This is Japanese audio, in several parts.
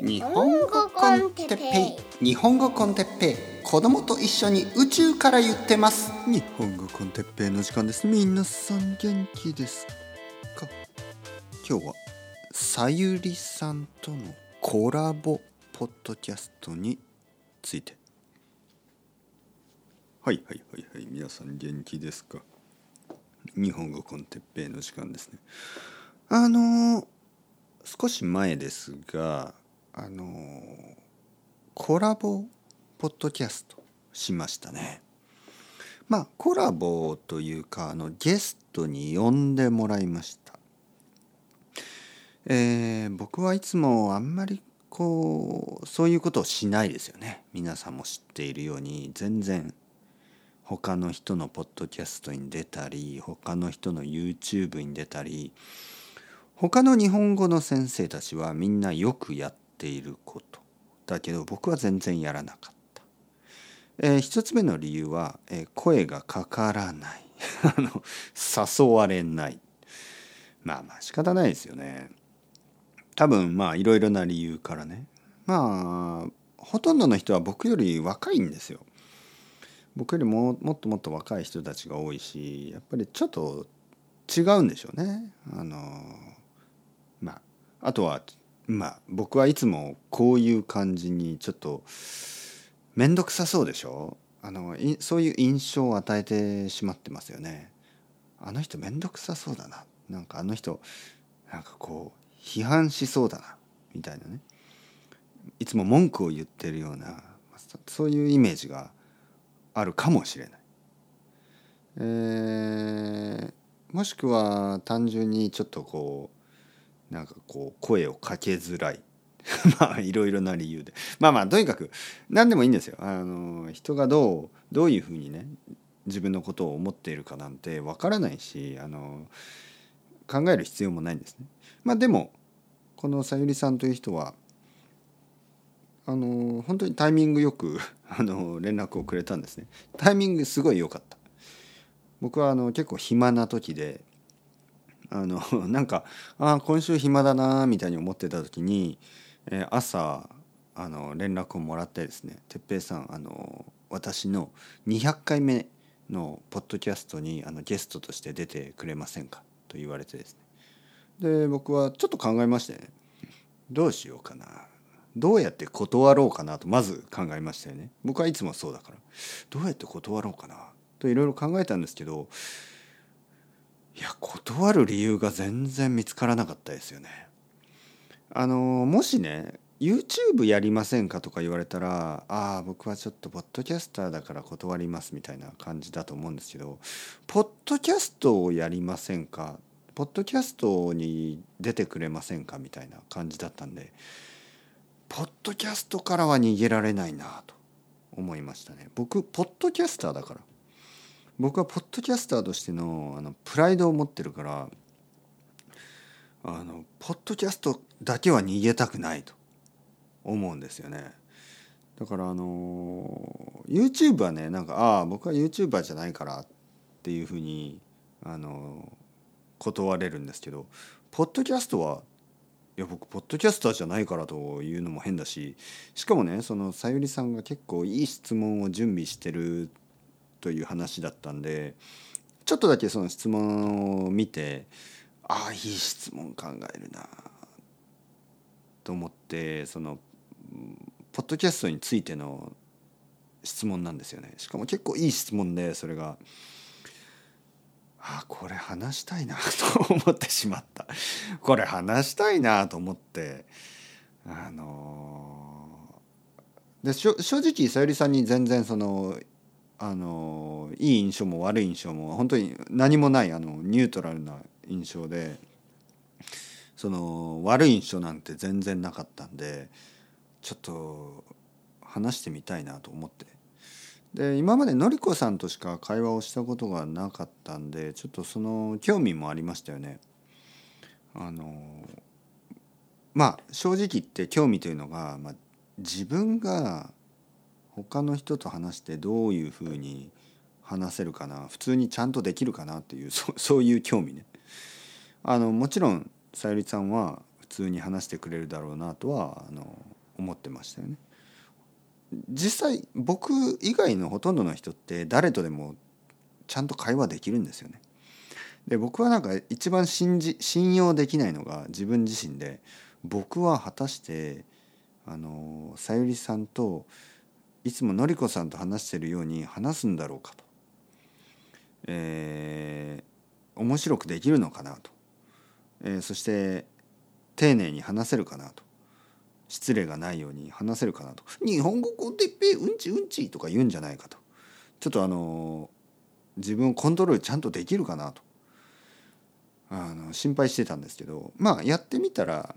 日本語コンテッペイ。日本語コンテッペイ。子供と一緒に宇宙から言ってます。日本語コンテッペイの時間です。皆さん元気ですか？今日はさゆりさんとのコラボポッドキャストについて。はいはいはいはい。皆さん元気ですか？日本語コンテッペイの時間ですね。あのー少し前ですがあのコラボポッドキャストしましたね。まあコラボというかあのゲストに呼んでもらいました。えー、僕はいつもあんまりこうそういうことをしないですよね。皆さんも知っているように全然他の人のポッドキャストに出たり他の人の YouTube に出たり他の日本語の先生たちはみんなよくやってていること。だけど僕は全然やらなかった。えー、一つ目の理由は、えー、声がかからない。あの誘われない。まあまあ仕方ないですよね。多分まあいろいろな理由からね。まあほとんどの人は僕より若いんですよ。僕よりももっともっと若い人たちが多いしやっぱりちょっと違うんでしょうね。あのまああとはまあ僕はいつもこういう感じにちょっと面倒くさそうでしょ？あのそういう印象を与えてしまってますよね。あの人面倒くさそうだななんかあの人なんかこう批判しそうだなみたいなねいつも文句を言ってるようなそういうイメージがあるかもしれない。えー、もしくは単純にちょっとこうなんかこう声をかけづらい まあいろいろな理由でまあまあとにかく何でもいいんですよ。あの人がどうどういうふうにね自分のことを思っているかなんてわからないしあの考える必要もないんですね。まあでもこのさゆりさんという人はあの本当にタイミングよく あの連絡をくれたんですね。タイミングすごい良かった。僕はあの結構暇な時であの なんかあ今週暇だなみたいに思ってた時に、えー、朝あの連絡をもらってですね「哲平さんあの私の200回目のポッドキャストにあのゲストとして出てくれませんか?」と言われてですねで僕はちょっと考えましてねどうしようかなどうやって断ろうかなとまず考えましたよね僕はいつもそうだからどうやって断ろうかなといろいろ考えたんですけどいや断る理由が全然見つからなかったですよね。あのもしね YouTube やりませんかとか言われたらああ僕はちょっとポッドキャスターだから断りますみたいな感じだと思うんですけどポッドキャストをやりませんか？ポッドキャストに出てくれませんかみたいな感じだったんでポッドキャストからは逃げられないなと思いましたね。僕ポッドキャスターだから。僕はポッドキャスターとしてのあのプライドを持ってるからあのポッドキャストだけは逃げたくないと思うんですよね。だからあの YouTube はねなんかああ僕は YouTuber じゃないからっていうふうにあの断れるんですけどポッドキャストはいや僕ポッドキャスターじゃないからというのも変だししかもねそのさゆりさんが結構いい質問を準備してるという話だったんでちょっとだけその質問を見てああいい質問考えるなと思ってそのポッドキャストについての質問なんですよね。しかも結構いい質問でそれがああこれ話したいな と思ってしまった。これ話したいなと思ってあので正直さゆりさんに全然そのあのいい印象も悪い印象も本当に何もないあのニュートラルな印象でその悪い印象なんて全然なかったんでちょっと話してみたいなと思ってで今までのりこさんとしか会話をしたことがなかったんでちょっとその興味もありましたよね。あのまあ正直言って興味というのが、まあ、自分が他の人と話してどういうふうに話せるかな普通にちゃんとできるかなっていう そういう興味ねあのもちろんさゆりさんは普通に話してくれるだろうなとはあの思ってましたよね。実際僕以外のほとんどの人って誰とでもちゃんと会話できるんですよね。で僕はなんか一番信じ信用できないのが自分自身で僕は果たしてあのさゆりさんといつものりこさんと話してるように話すんだろうかと、えー、面白くできるのかなと、えー、そして丁寧に話せるかなと。失礼がないように話せるかなと「日本語コンテッペうんちうんち」とか言うんじゃないかと。ちょっとあの自分をコントロールちゃんとできるかなと。あの心配してたんですけどまあやってみたら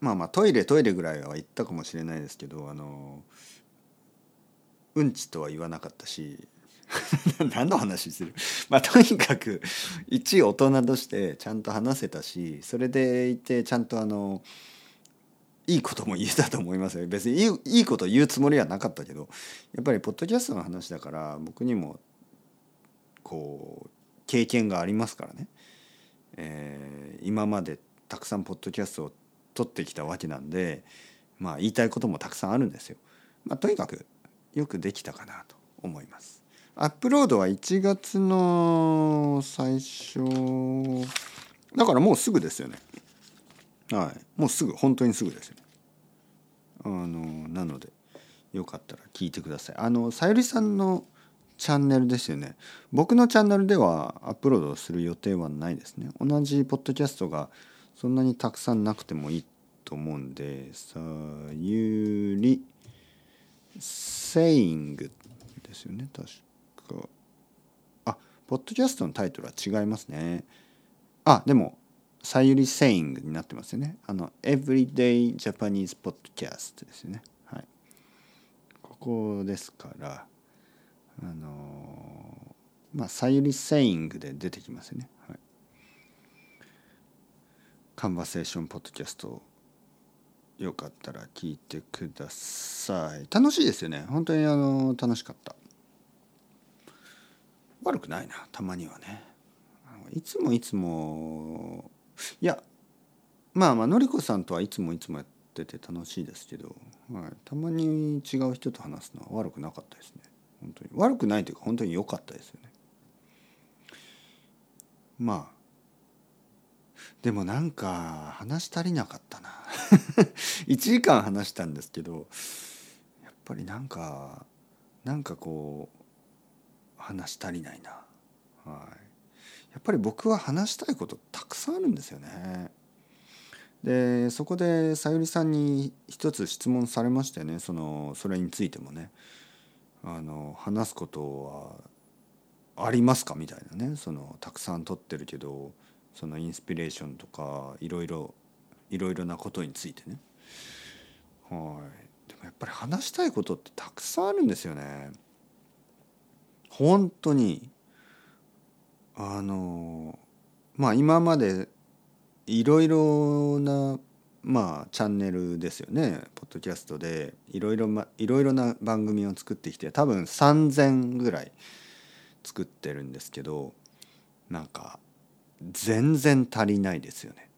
まあまあトイレトイレぐらいは行ったかもしれないですけどあのうんちとは言わなかったし 何の話する？まあとにかく一大人としてちゃんと話せたしそれでいてちゃんとあのいいことも言えたと思いますよ別にいいいいこと言うつもりはなかったけどやっぱりポッドキャストの話だから僕にもこう経験がありますからね、えー、今までたくさんポッドキャストを撮ってきたわけなんでまあ言いたいこともたくさんあるんですよ。まあ、とにかくよくできたかなと思います。アップロードは1月の最初だからもうすぐですよね。はい、もうすぐ本当にすぐですよね。あのなのでよかったら聞いてください。あのさゆりさんのチャンネルですよね。僕のチャンネルではアップロードする予定はないですね。同じポッドキャストがそんなにたくさんなくてもいいと思うんでさゆりセイングですよね。確か。あポッドキャストのタイトルは違いますね。あでもさゆりセイングになってますよね。あの Everyday Japanese Podcast ですよね。はい。ここですからあのまあさゆりセイングで出てきますよね。はい。カンバセーションポッドキャストよかったら聞いてください。楽しいですよね。本当にあの楽しかった。悪くないなたまにはね。いつもいつもいやまあまあのりこさんとはいつもいつもやってて楽しいですけど、はい、たまに違う人と話すのは悪くなかったですね。本当に。悪くないというか本当に良かったですよね。まあでもなんか話足りなかったな。1時間話したんですけどやっぱりなんかなんかこう話足りないな。はい。やっぱり僕は話したいことたくさんあるんですよね。でそこでさゆりさんに一つ質問されましたよねそのそれについてもね。あの話すことはありますか？みたいなね。そのたくさん撮ってるけどそのインスピレーションとかいろいろいろいろなことについてね。はい。でもやっぱり話したいことってたくさんあるんですよね。本当に。あのまあ今までいろいろなまあチャンネルですよね。ポッドキャストで。いろいろいろいろな番組を作ってきて多分3,000ぐらい作ってるんですけどなんか全然足りないですよね。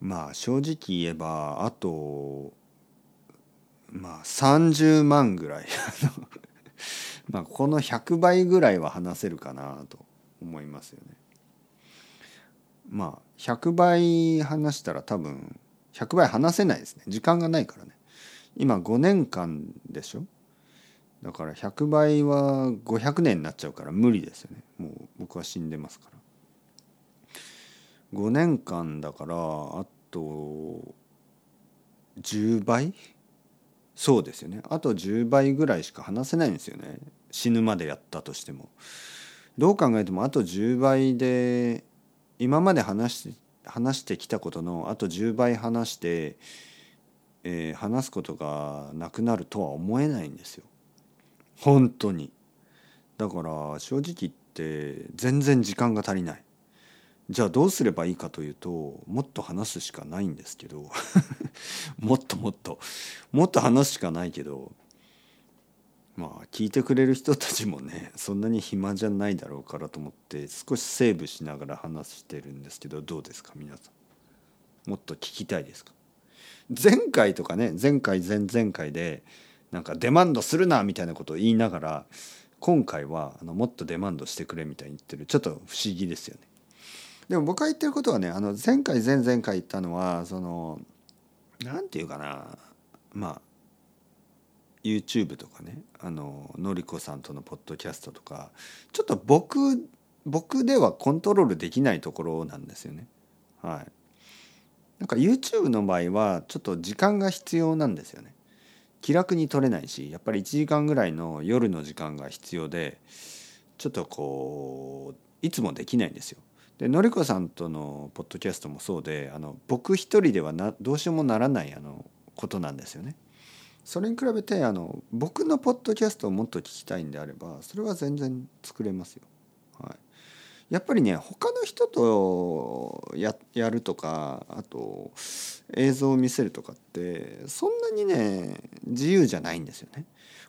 まあ正直言えばあとまあ30万ぐらい まあこの100倍ぐらいは話せるかなと思いますよね。まあ100倍話したら多分100倍話せないですね時間がないからね今5年間でしょ？だから100倍は500年になっちゃうから無理ですよね。もう僕は死んでますから。5年間だからあと10倍？そうですよね。あと10倍ぐらいしか話せないんですよね。死ぬまでやったとしても。どう考えてもあと10倍で今まで話して話してきたことのあと10倍話して、えー、話すことがなくなるとは思えないんですよ。本当に。だから正直言って全然時間が足りない。じゃあどうすればいいかというともっと話すしかないんですけど。もっともっと。もっと話すしかないけどまあ聞いてくれる人たちもねそんなに暇じゃないだろうからと思って少しセーブしながら話してるんですけどどうですか皆さん？もっと聞きたいですか？前回とかね前回前々回でなんかデマンドするなみたいなことを言いながら今回はあのもっとデマンドしてくれみたいに言ってるちょっと不思議ですよね。でも僕が言ってることはねあの前回前々回言ったのはその何て言うかなまあ YouTube とかねあののりこさんとのポッドキャストとかちょっと僕僕ではコントロールできないところなんですよね。はい、なんか YouTube の場合はちょっと時間が必要なんですよね。気楽に撮れないしやっぱり1時間ぐらいの夜の時間が必要でちょっとこういつもできないんですよ。でのりこさんとのポッドキャストもそうであの僕一人ではなどうしようもならないあのことなんですよね。それに比べてあの僕のポッドキャストをもっと聞きたいんであればそれは全然作れますよ。やっぱりね他の人とややるとかあと映像を見せるとかってそんなにね自由じゃないんですよね。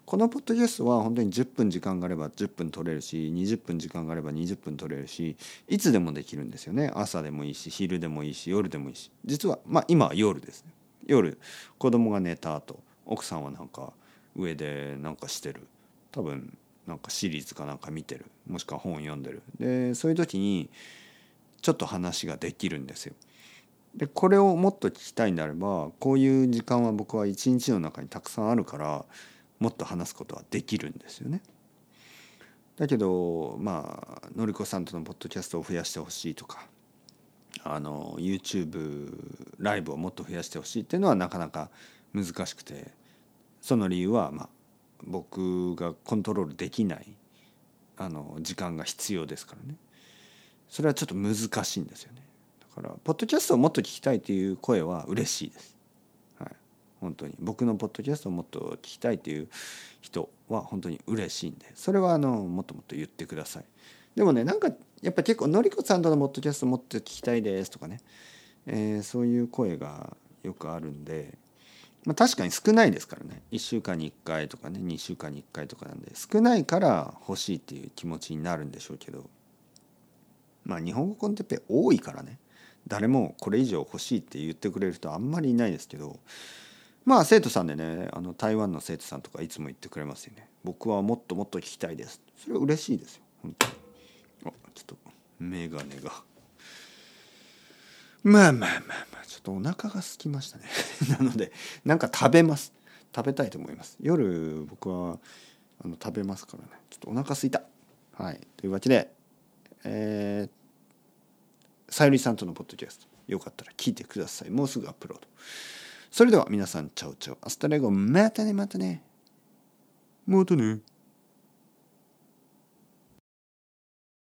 このポッドキャストは本当に10分時間があれば10分取れるし20分時間があれば20分取れるしいつでもできるんですよね。朝でもいいし昼でもいいし夜でもいいし。実はまあ今は夜です。ね夜子供が寝た後奥さんはなんか上でなんかしてる。多分なんかシリーズかなんか見てるもしくは本読んでるでそういう時にちょっと話ができるんですよ。でこれをもっと聞きたいんであればこういう時間は僕は一日の中にたくさんあるからもっと話すことはできるんですよね。だけどまあのりこさんとのポッドキャストを増やしてほしいとかあの YouTube ライブをもっと増やしてほしいっていうのはなかなか難しくてその理由はまあ僕がコントロールできないあの時間が必要ですからね。それはちょっと難しいんですよね。だからポッドキャストをもっと聞きたいという声は嬉しいです。はい。本当に。僕のポッドキャストをもっと聞きたいという人は本当に嬉しいんで。それはあのもっともっと言ってください。でもねなんかやっぱ結構のりこさんとのポッドキャストもっと聞きたいですとかね、えー、そういう声がよくあるんで、まあ、確かに少ないですからね。1週間に1回とかね2週間に1回とかなんで少ないから欲しいっていう気持ちになるんでしょうけど。まあ日本語コンテッペ多いからね。誰もこれ以上欲しいって言ってくれる人あんまりいないですけど。まあ生徒さんでねあの台湾の生徒さんとかいつも言ってくれますよね。僕はもっともっと聞きたいです。それは嬉しいですよ。本当に。あちょっと眼鏡が。まあまあまあまあちょっとお腹が空きましたね。なのでなんか食べます。食べたいと思います。夜僕はあの食べますからね。ちょっとお腹すいた。はい。というわけでえー、さゆりさんとのポッドキャスト。よかったら聞いてください。もうすぐアップロード。それでは皆さん、 ciao ciao。hasta luego、またね、またね。またね。